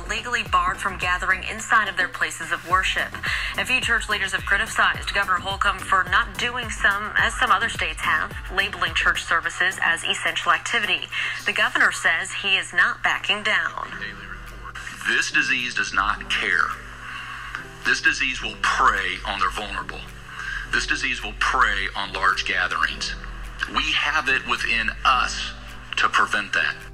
are legally barred from gathering inside of their places of worship. A few church leaders have criticized Governor Holcomb for not doing some, as some other states have, labeling church services as essential activity. The governor says he is not backing down. This disease does not care. This disease will prey on their vulnerable. This disease will prey on large gatherings. We have it within us to prevent that.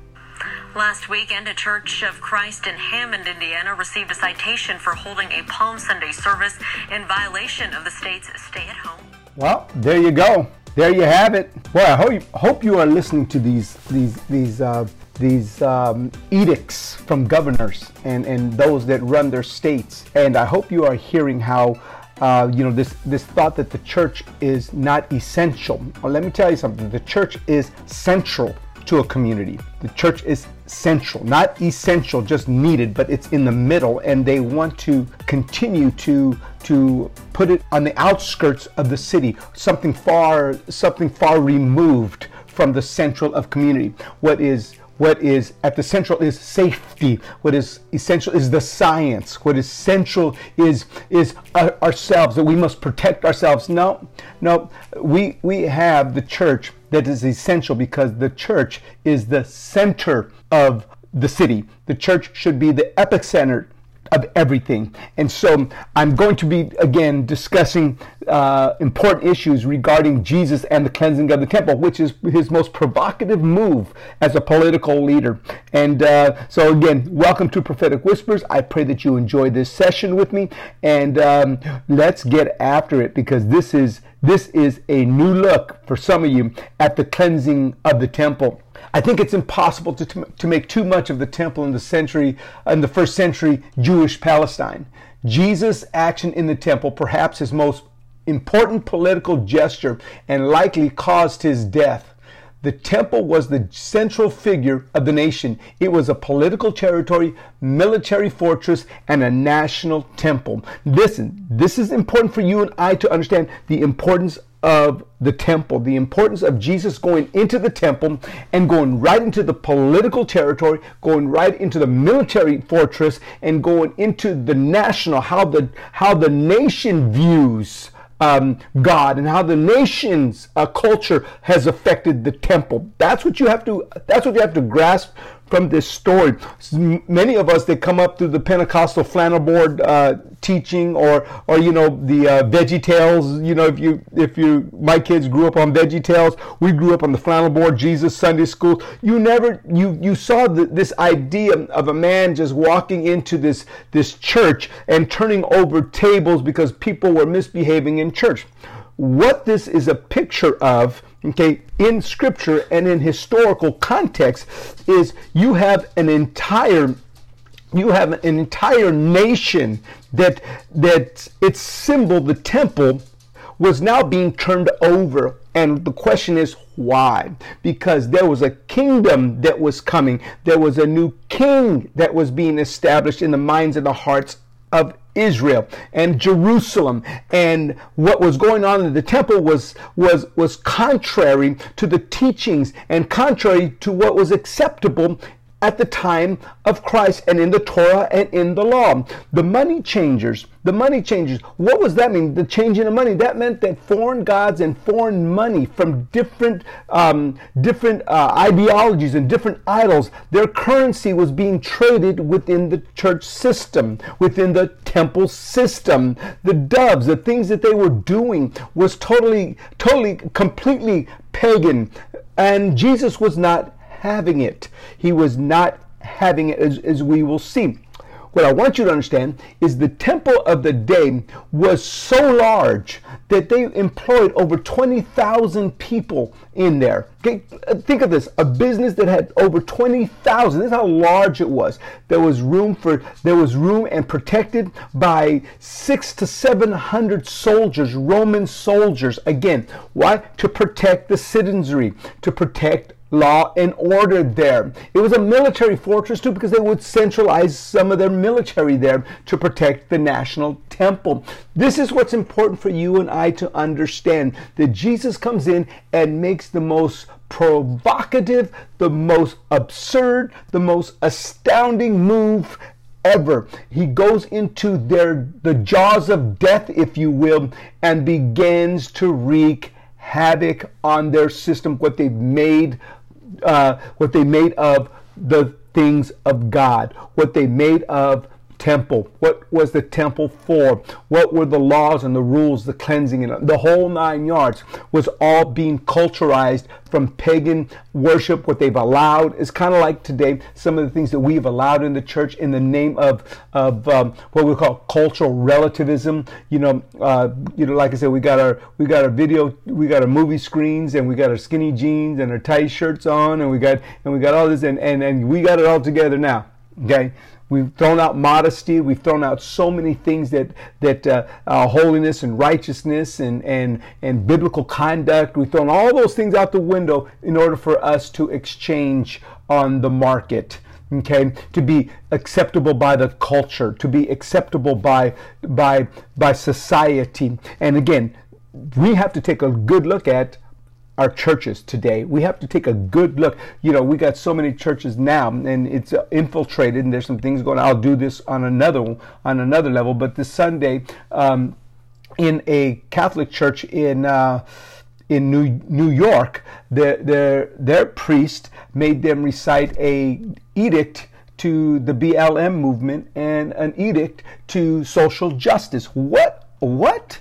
Last weekend, a Church of Christ in Hammond, Indiana received a citation for holding a Palm Sunday service in violation of the state's stay at home. Well, there you go. There you have it. Well, I hope, hope you are listening to these these these uh, these um, edicts from governors and, and those that run their states. And I hope you are hearing how uh, you know this this thought that the church is not essential. Well, let me tell you something. The church is central to a community. The church is central, not essential, just needed, but it's in the middle, and they want to continue to to put it on the outskirts of the city, something far something far removed from the central of community. What is what is at the central is safety. What is essential is the science. What is central is is ourselves that we must protect ourselves. No, no, we we have the church that is essential because the church is the center of the city. The church should be the epicenter of everything. And so I'm going to be again discussing uh, important issues regarding Jesus and the cleansing of the temple, which is his most provocative move as a political leader. And uh, so again, welcome to Prophetic Whispers. I pray that you enjoy this session with me, and um, let's get after it because this is this is a new look for some of you at the cleansing of the temple. I think it's impossible to, to make too much of the temple in the century in the first century Jewish Palestine. Jesus' action in the temple, perhaps his most important political gesture, and likely caused his death. The temple was the central figure of the nation. It was a political territory, military fortress, and a national temple. Listen, this is important for you and I to understand the importance of the temple, the importance of Jesus going into the temple and going right into the political territory, going right into the military fortress, and going into the national, how the how the nation views um, God and how the nation's uh, culture has affected the temple. That's what you have to. That's what you have to grasp from this story. Many of us that come up through the Pentecostal flannel board uh, teaching, or or you know the uh, Veggie Tales. You know if you if you my kids grew up on Veggie Tales, we grew up on the flannel board Jesus Sunday School. You never you you saw the, this idea of a man just walking into this this church and turning over tables because people were misbehaving in church. What this is a picture of okay, in scripture and in historical context is you have an entire you have an entire nation that that its symbol the temple was now being turned over. And the question is why? Because there was a kingdom that was coming. There was a new king that was being established in the minds and the hearts of Israel and Jerusalem. And what was going on in the temple was was was contrary to the teachings and contrary to what was acceptable at the time of Christ and in the Torah and in the law. The money changers, the money changers, what was that mean? The changing of money. That meant that foreign gods and foreign money from different um, different uh, ideologies and different idols, their currency was being traded within the church system, within the temple system. The doves, the things that they were doing was totally, totally, completely pagan. And Jesus was not having it. He was not having it, as, as we will see. What I want you to understand is the temple of the day was so large that they employed over 20,000 people in there. Okay, uh, think of this, a business that had over 20,000. This is how large it was. There was room for there was room and protected by 6 to 700 soldiers, Roman soldiers. Again, why? To protect the citizenry, to protect law and order there. It was a military fortress too because they would centralize some of their military there to protect the national temple. This is what's important for you and I to understand that Jesus comes in and makes the most provocative, the most absurd, the most astounding move ever. He goes into their the jaws of death, if you will, and begins to wreak havoc on their system, what they've made, uh, what they made of the things of God, what they made of temple. What was the temple for? What were the laws and the rules, the cleansing, and the whole nine yards was all being culturized from pagan worship. What they've allowed is kind of like today some of the things that we've allowed in the church in the name of of um, what we call cultural relativism. You know, uh, you know, like I said, we got our we got our video, we got our movie screens, and we got our skinny jeans and our tight shirts on, and we got and we got all this, and and and we got it all together now. Okay, We've thrown out modesty. We've thrown out so many things that that uh, uh, holiness and righteousness and and and biblical conduct. We've thrown all those things out the window in order for us to exchange on the market. Okay, to be acceptable by the culture, to be acceptable by by by society. And again, we have to take a good look at our churches today. We have to take a good look. You know, we got so many churches now, and it's uh, infiltrated, and there's some things going. on. I'll do this on another on another level. But this Sunday, um, in a Catholic church in. Uh, in New, New York, their, their, their priest made them recite a edict to the BLM movement and an edict to social justice. What? What?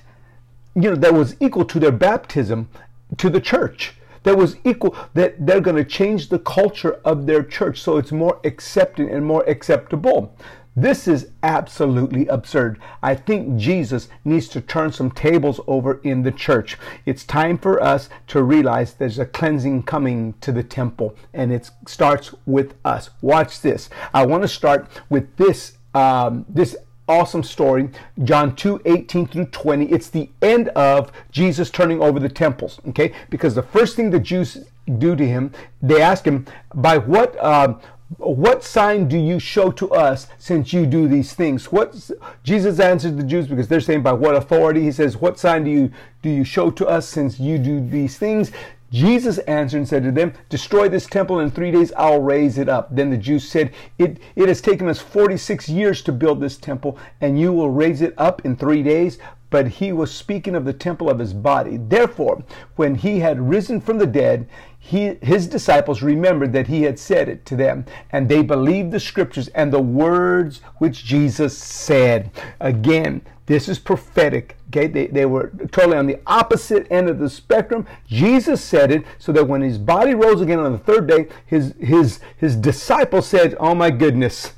You know, that was equal to their baptism to the church that was equal that they're going to change the culture of their church so it's more accepting and more acceptable this is absolutely absurd. I think Jesus needs to turn some tables over in the church. It's time for us to realize there's a cleansing coming to the temple, and it starts with us. Watch this. I want to start with this um, this awesome story, John 2 18 through 20. It's the end of Jesus turning over the temples, okay? Because the first thing the Jews do to him, they ask him, By what. Uh, what sign do you show to us since you do these things? What Jesus answered the Jews because they're saying by what authority? He says, What sign do you do you show to us since you do these things? Jesus answered and said to them, Destroy this temple, and in three days I'll raise it up. Then the Jews said, it, it has taken us 46 years to build this temple, and you will raise it up in three days. But he was speaking of the temple of his body. Therefore, when he had risen from the dead, he, his disciples remembered that he had said it to them, and they believed the scriptures and the words which Jesus said. Again, this is prophetic. Okay, they, they were totally on the opposite end of the spectrum. Jesus said it so that when his body rose again on the third day, his his his disciples said, "Oh my goodness,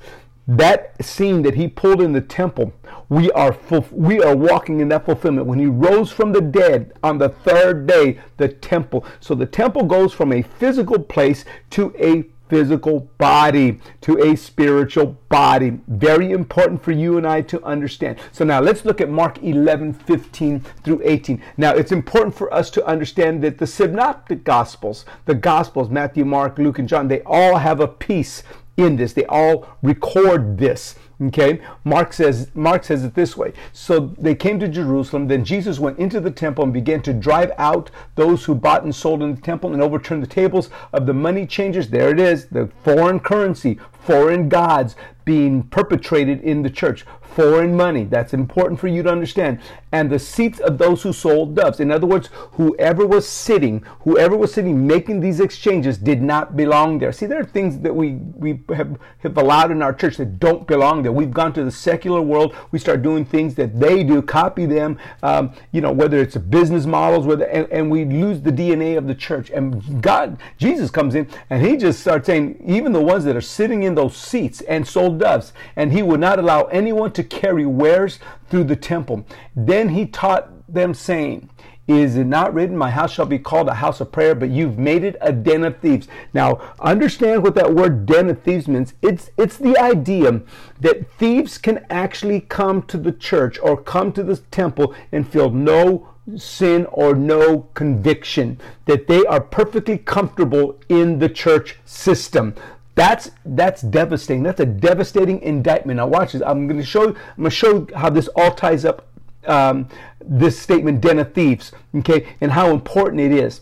that scene that he pulled in the temple, we are we are walking in that fulfillment. When he rose from the dead on the third day, the temple. So the temple goes from a physical place to a physical body to a spiritual body. Very important for you and I to understand. So now let's look at Mark 11, 15 through 18. Now it's important for us to understand that the synoptic gospels, the gospels, Matthew, Mark, Luke, and John, they all have a piece in this. They all record this. Okay, Mark says Mark says it this way. So they came to Jerusalem. Then Jesus went into the temple and began to drive out those who bought and sold in the temple and overturned the tables of the money changers. There it is, the foreign currency, foreign gods being perpetrated in the church. Foreign money. That's important for you to understand. And the seats of those who sold doves. In other words, whoever was sitting, whoever was sitting making these exchanges did not belong there. See, there are things that we, we have, have allowed in our church that don't belong there. We've gone to the secular world. We start doing things that they do, copy them, um, you know, whether it's business models, whether, and, and we lose the DNA of the church. And God, Jesus comes in and he just starts saying, even the ones that are sitting in those seats and sold doves, and he would not allow anyone to carry wares through the temple. Then he taught them, saying, is it not written, My house shall be called a house of prayer, but you've made it a den of thieves? Now, understand what that word den of thieves means. It's, it's the idea that thieves can actually come to the church or come to the temple and feel no sin or no conviction, that they are perfectly comfortable in the church system. That's that's devastating. That's a devastating indictment. Now watch this. I'm going to show. I'm going to show how this all ties up. Um, this statement, den of thieves. Okay, and how important it is.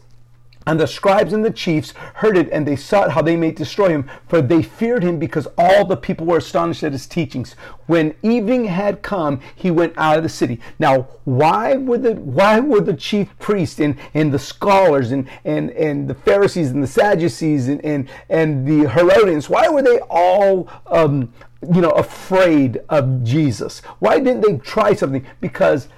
And the scribes and the chiefs heard it, and they sought how they may destroy him, for they feared him because all the people were astonished at his teachings. When evening had come, he went out of the city. Now, why were the why were the chief priests and, and the scholars and, and, and the Pharisees and the Sadducees and, and, and the Herodians, why were they all um, you know afraid of Jesus? Why didn't they try something? Because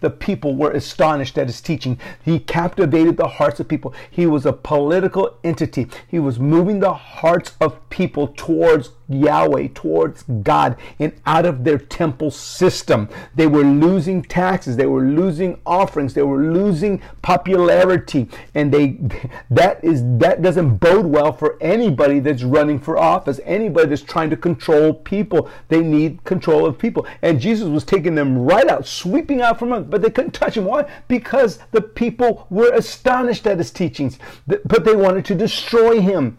the people were astonished at his teaching. He captivated the hearts of people. He was a political entity. He was moving the hearts of people towards Yahweh, towards God, and out of their temple system. They were losing taxes, they were losing offerings, they were losing popularity, and they that is that doesn't bode well for anybody that's running for office, anybody that's trying to control people. They need control of people. And Jesus was taking them right out, sweeping out from them, but they couldn't touch him. Why? Because the people were astonished at his teachings, but they wanted to destroy him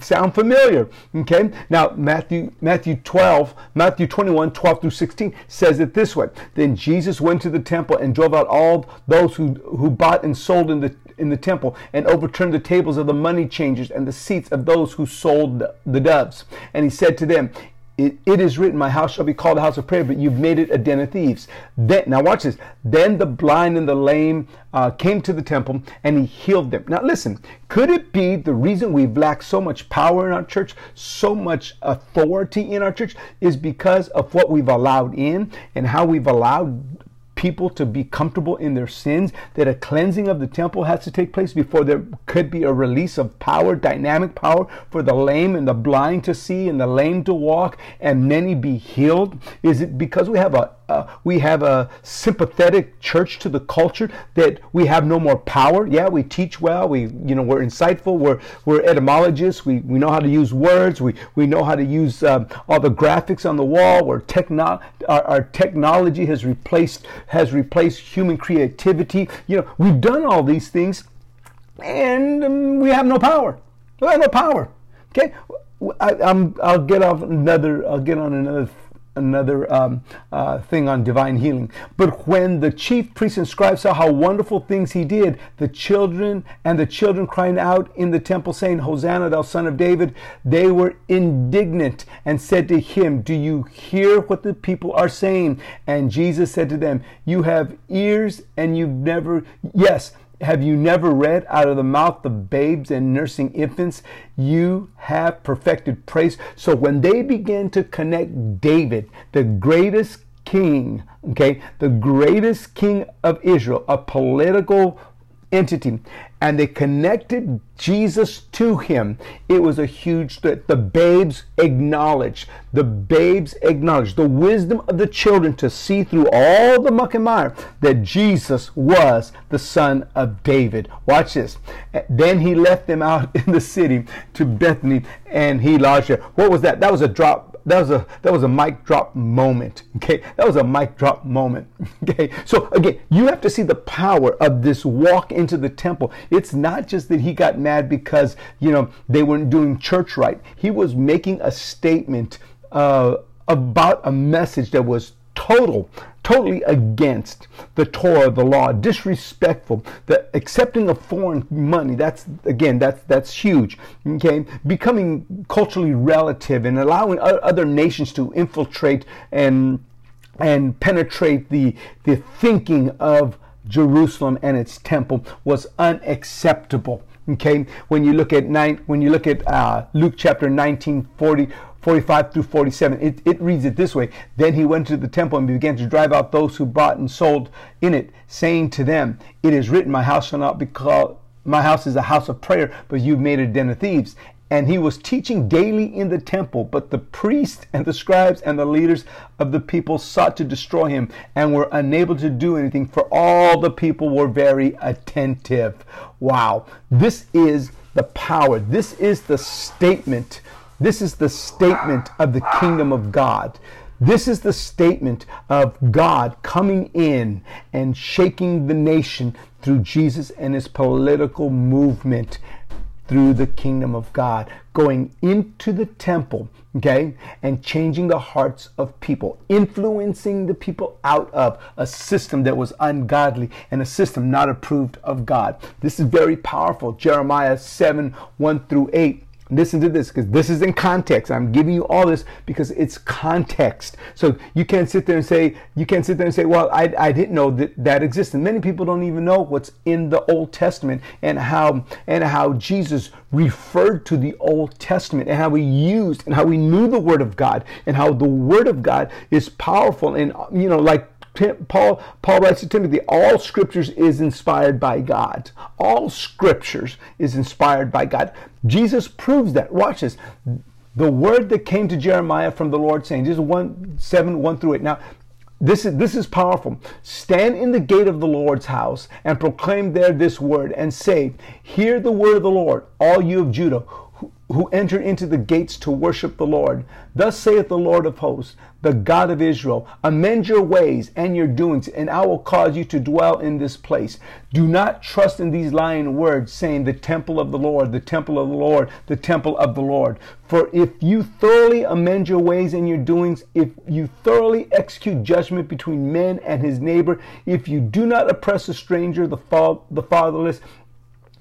sound familiar okay? Now matthew matthew 12 matthew 21 12 through 16 says it this way. Then jesus went to the temple and drove out all those who who bought and sold in the in the temple and overturned the tables of the money changers and the seats of those who sold the doves. And he said to them it, it is written, My house shall be called a house of prayer, but you've made it a den of thieves. Then, now watch this. Then the blind and the lame uh, came to the temple and he healed them. Now listen, could it be the reason we've lacked so much power in our church, so much authority in our church, is because of what we've allowed in and how we've allowed people to be comfortable in their sins, that a cleansing of the temple has to take place before there could be a release of power, dynamic power for the lame and the blind to see and the lame to walk and many be healed? Is it because we have a uh, we have a sympathetic church to the culture that we have no more power. Yeah, we teach well. We, you know, we're insightful. We're we're etymologists. We, we know how to use words. We we know how to use um, all the graphics on the wall. Where techno our, our technology has replaced has replaced human creativity. You know, we've done all these things, and um, we have no power. We have no power. Okay, I, am I'll get off another. I'll get on another another um, uh, thing on divine healing. But when the chief priests and scribes saw how wonderful things he did, the children and the children crying out in the temple, saying, Hosanna, thou son of David, they were indignant and said to him, Do you hear what the people are saying? And Jesus said to them, You have ears and you've never, yes, have you never read out of the mouth of babes and nursing infants, you have perfected praise? So when they begin to connect David, the greatest king, okay, the greatest king of Israel, a political entity, and they connected Jesus to him, it was a huge threat. The babes acknowledged, the babes acknowledged the wisdom of the children to see through all the muck and mire that Jesus was the son of David. Watch this. Then he left them out in the city to Bethany and he lodged there. What was that? That was a drop that was a that was a mic drop moment. Okay, that was a mic drop moment. Okay, so again, you have to see the power of this walk into the temple. It's not just that he got mad because you know they weren't doing church right. He was making a statement uh, about a message that was total totally against the Torah, the law, disrespectful, the accepting of foreign money. That's again, that's that's huge. Okay, becoming culturally relative and allowing other nations to infiltrate and and penetrate the the thinking of Jerusalem and its temple was unacceptable. Okay, when you look at nine, when you look at uh, Luke chapter 19, 40, 45 through 47, it, it reads it this way. Then he went to the temple and began to drive out those who bought and sold in it, saying to them, It is written, My house shall not be called my house is a house of prayer, but you've made it a den of thieves. And he was teaching daily in the temple, but the priests and the scribes and the leaders of the people sought to destroy him and were unable to do anything, for all the people were very attentive. Wow. This is the power. This is the statement. This is the statement of the kingdom of God. This is the statement of God coming in and shaking the nation through Jesus and his political movement through the kingdom of God, going into the temple, okay, and changing the hearts of people, influencing the people out of a system that was ungodly and a system not approved of God. This is very powerful. Jeremiah 7 1 through 8 listen to this because this is in context. I'm giving you all this because it's context. So you can't sit there and say, you can't sit there and say, well, I, I didn't know that that existed. Many people don't even know what's in the Old Testament and how, and how Jesus referred to the Old Testament and how he used and how he knew the Word of God and how the Word of God is powerful. And, you know, like Paul, Paul writes to Timothy, all scriptures is inspired by God. All scriptures is inspired by God. Jesus proves that. Watch this. The word that came to Jeremiah from the Lord saying, this is 1 7, 1 through 8. Now, this is this is powerful. Stand in the gate of the Lord's house and proclaim there this word and say, Hear the word of the Lord, all you of Judah who enter into the gates to worship the Lord. Thus saith the Lord of hosts, the God of Israel, amend your ways and your doings, and I will cause you to dwell in this place. Do not trust in these lying words, saying, The temple of the Lord, the temple of the Lord, the temple of the Lord. For if you thoroughly amend your ways and your doings, if you thoroughly execute judgment between men and his neighbor, if you do not oppress a stranger, the, fa- the fatherless,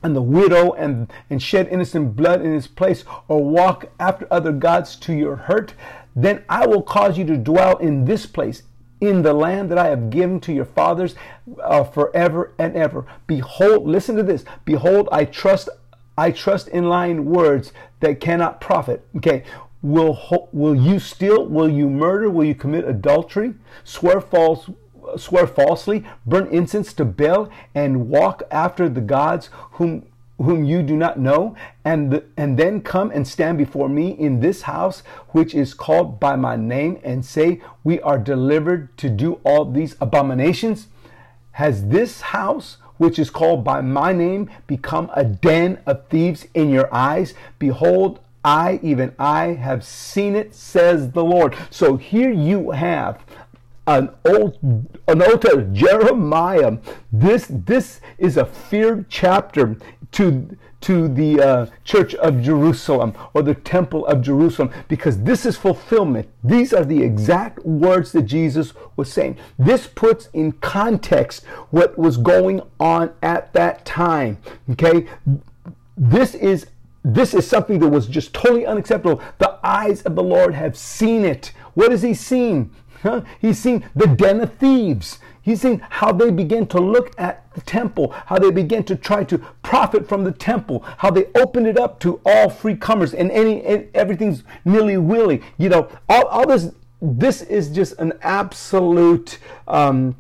and the widow and, and shed innocent blood in his place or walk after other gods to your hurt, then I will cause you to dwell in this place, in the land that I have given to your fathers uh, forever and ever. Behold, listen to this. Behold, I trust, I trust in lying words that cannot profit. Okay. Will, will you steal? Will you murder? Will you commit adultery? Swear false swear falsely, burn incense to Baal, and walk after the gods whom whom you do not know, and the, and then come and stand before me in this house which is called by my name, and say, We are delivered to do all these abominations? Has this house which is called by my name become a den of thieves in your eyes? Behold, I, even I, have seen it, says the Lord. So here you have an old an testament jeremiah this this is a feared chapter to to the uh, church of jerusalem or the temple of jerusalem because this is fulfillment. These are the exact words that jesus was saying. This puts in context what was going on at that time okay? This is this is something that was just totally unacceptable. The eyes of the lord have seen it. What has he seen He's seen the den of thieves. He's seen how they begin to look at the temple, how they begin to try to profit from the temple, how they opened it up to all free comers and any and everything's nilly willy. You know, all, all this this is just an absolute um,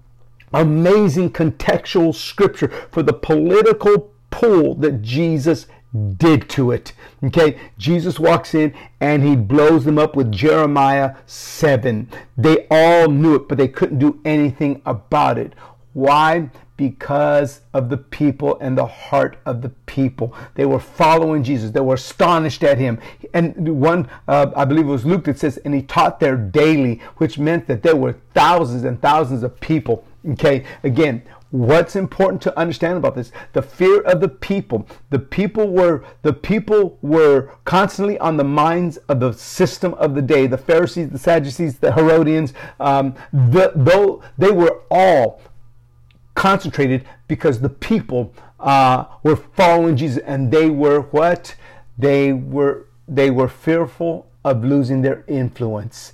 amazing contextual scripture for the political pull that Jesus did to it. Okay, Jesus walks in and he blows them up with Jeremiah 7. They all knew it, but they couldn't do anything about it. Why? Because of the people and the heart of the people. They were following Jesus. They were astonished at him. And one, uh, I believe it was Luke that says, and he taught there daily, which meant that there were thousands and thousands of people. Okay, again, What's important to understand about this? The fear of the people. The people were the people were constantly on the minds of the system of the day. The Pharisees, the Sadducees, the Herodians. Um, the, though they were all concentrated because the people uh, were following Jesus, and they were what? They were they were fearful of losing their influence.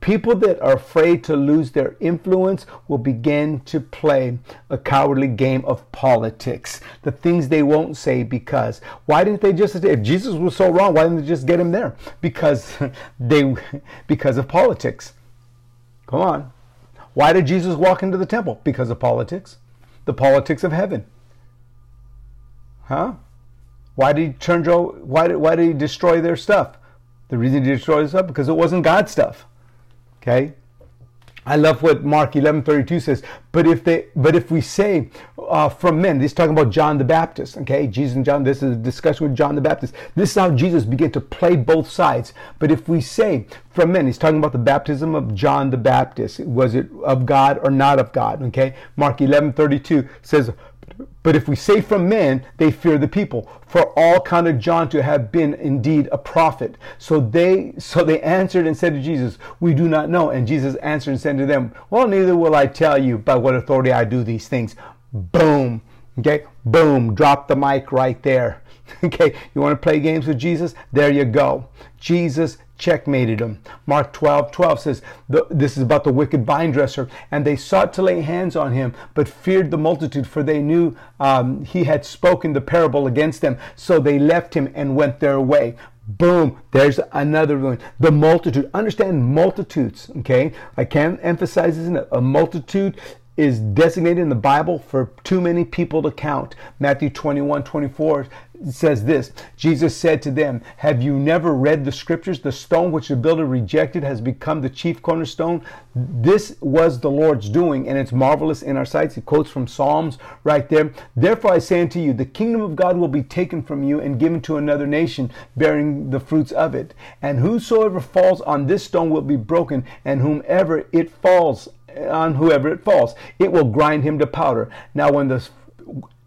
People that are afraid to lose their influence will begin to play a cowardly game of politics. The things they won't say because why didn't they just if Jesus was so wrong, why didn't they just get him there? Because they because of politics. Come on. Why did Jesus walk into the temple? Because of politics. The politics of heaven. Huh? Why did he turn why did why did he destroy their stuff? The reason he destroyed their stuff because it wasn't God's stuff. Okay? I love what Mark 11:32 says. But if they, but if we say uh, from men, he's talking about John the Baptist. Okay, Jesus and John. This is a discussion with John the Baptist. This is how Jesus began to play both sides. But if we say from men, he's talking about the baptism of John the Baptist. Was it of God or not of God? Okay, Mark 11:32 says, but if we say from men, they fear the people. For all counted John to have been indeed a prophet. So they so they answered and said to Jesus, We do not know. And Jesus answered and said to them, Well, neither will I tell you by what authority I do these things. Boom. Okay, boom, drop the mic right there. Okay, you want to play games with Jesus? There you go. Jesus checkmated him. Mark 12 12 says, This is about the wicked vine dresser. And they sought to lay hands on him, but feared the multitude, for they knew um, he had spoken the parable against them. So they left him and went their way. Boom, there's another one. The multitude. Understand multitudes, okay? I can't emphasize this. A multitude is designated in the Bible for too many people to count. Matthew 21 24 says this Jesus said to them, Have you never read the scriptures? The stone which the builder rejected has become the chief cornerstone. This was the Lord's doing, and it's marvelous in our sights. He quotes from Psalms right there. Therefore I say unto you, the kingdom of God will be taken from you and given to another nation, bearing the fruits of it. And whosoever falls on this stone will be broken, and whomever it falls on whoever it falls. It will grind him to powder. Now when the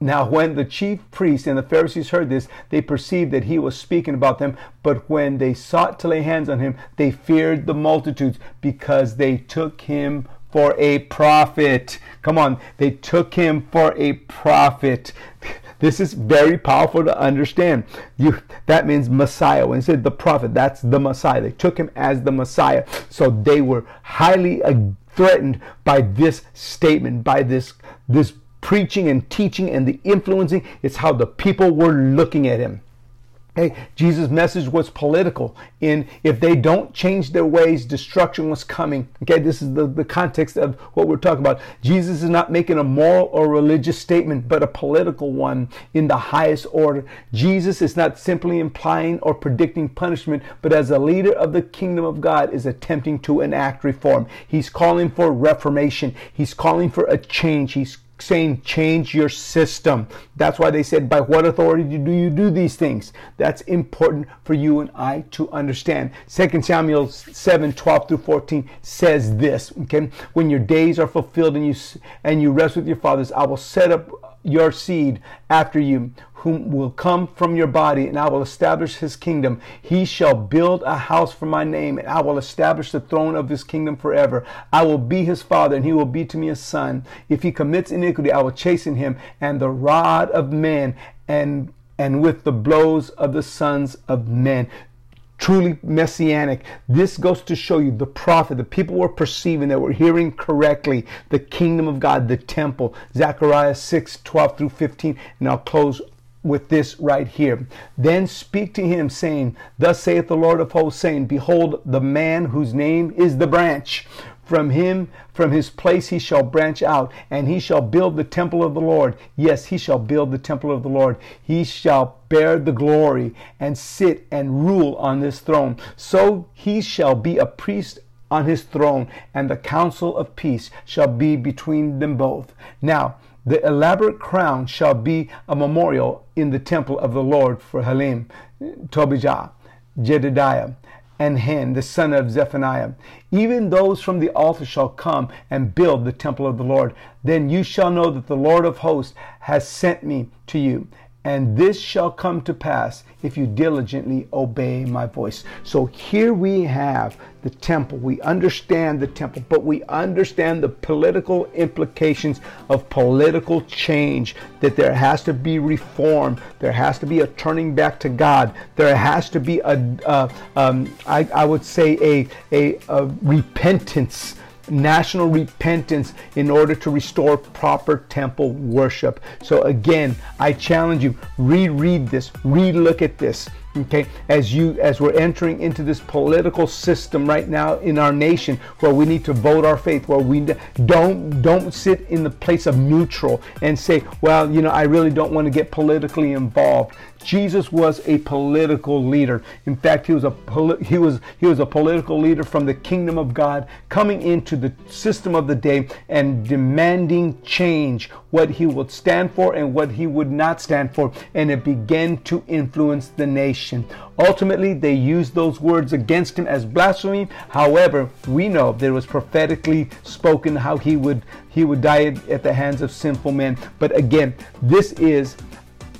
now, when the chief priests and the Pharisees heard this, they perceived that he was speaking about them. But when they sought to lay hands on him, they feared the multitudes because they took him for a prophet. Come on, they took him for a prophet. This is very powerful to understand. You that means Messiah. When it said the prophet, that's the Messiah. They took him as the Messiah. So they were highly uh, threatened by this statement, by this this preaching and teaching and the influencing. It's how the people were looking at him. Hey, Jesus' message was political. In if they don't change their ways, destruction was coming. Okay, this is the, the context of what we're talking about. Jesus is not making a moral or religious statement, but a political one in the highest order. Jesus is not simply implying or predicting punishment, but as a leader of the kingdom of God is attempting to enact reform. He's calling for reformation. He's calling for a change. He's saying change your system. That's why they said, by what authority do you do these things? That's important for you and I to understand. 2 Samuel 7 12 through 14 says this, okay? When your days are fulfilled and you and you rest with your fathers, I will set up your seed after you, whom will come from your body, and I will establish his kingdom. He shall build a house for my name, and I will establish the throne of his kingdom forever. I will be his father, and he will be to me a son. If he commits iniquity, I will chasten him, and the rod of men and and with the blows of the sons of men truly messianic. This goes to show you the prophet, the people were perceiving, they were hearing correctly the kingdom of God, the temple. Zechariah 6 12 through 15. And I'll close with this right here. Then speak to him, saying, Thus saith the Lord of hosts, saying, Behold, the man whose name is the branch. From him, from his place he shall branch out, and he shall build the temple of the Lord. Yes, he shall build the temple of the Lord. He shall bear the glory and sit and rule on this throne. So he shall be a priest on his throne, and the council of peace shall be between them both. Now, the elaborate crown shall be a memorial in the temple of the Lord for Helem, Tobijah, Jedidiah, and Hen, the son of Zephaniah. Even those from the altar shall come and build the temple of the Lord. Then you shall know that the Lord of hosts has sent me to you. And this shall come to pass if you diligently obey my voice. So here we have the temple. We understand the temple, but we understand the political implications of political change, that there has to be reform, there has to be a turning back to God, there has to be a, uh, um, I, I, would say, a, a, a repentance national repentance in order to restore proper temple worship. So again, I challenge you, reread this, relook at this okay as you as we're entering into this political system right now in our nation where we need to vote our faith where we don't don't sit in the place of neutral and say well you know i really don't want to get politically involved. Jesus was a political leader. In fact he was a he was he was a political leader from the kingdom of god coming into the system of the day and demanding change what he would stand for and what he would not stand for and it began to influence the nation nation. Ultimately, they used those words against him as blasphemy. However, we know there was prophetically spoken how he would he would die at the hands of sinful men. But again, this is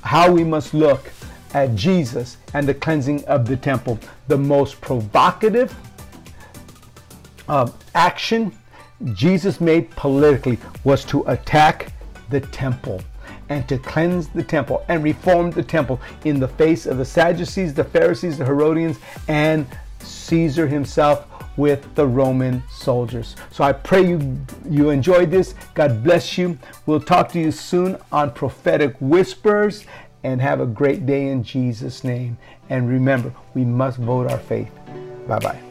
how we must look at Jesus and the cleansing of the temple. The most provocative uh, action Jesus made politically was to attack the temple and to cleanse the temple and reform the temple in the face of the Sadducees, the Pharisees, the Herodians, and Caesar himself with the Roman soldiers. So I pray you you enjoyed this. God bless you. We'll talk to you soon on prophetic whispers and have a great day in Jesus name. And remember, we must vote our faith. Bye-bye.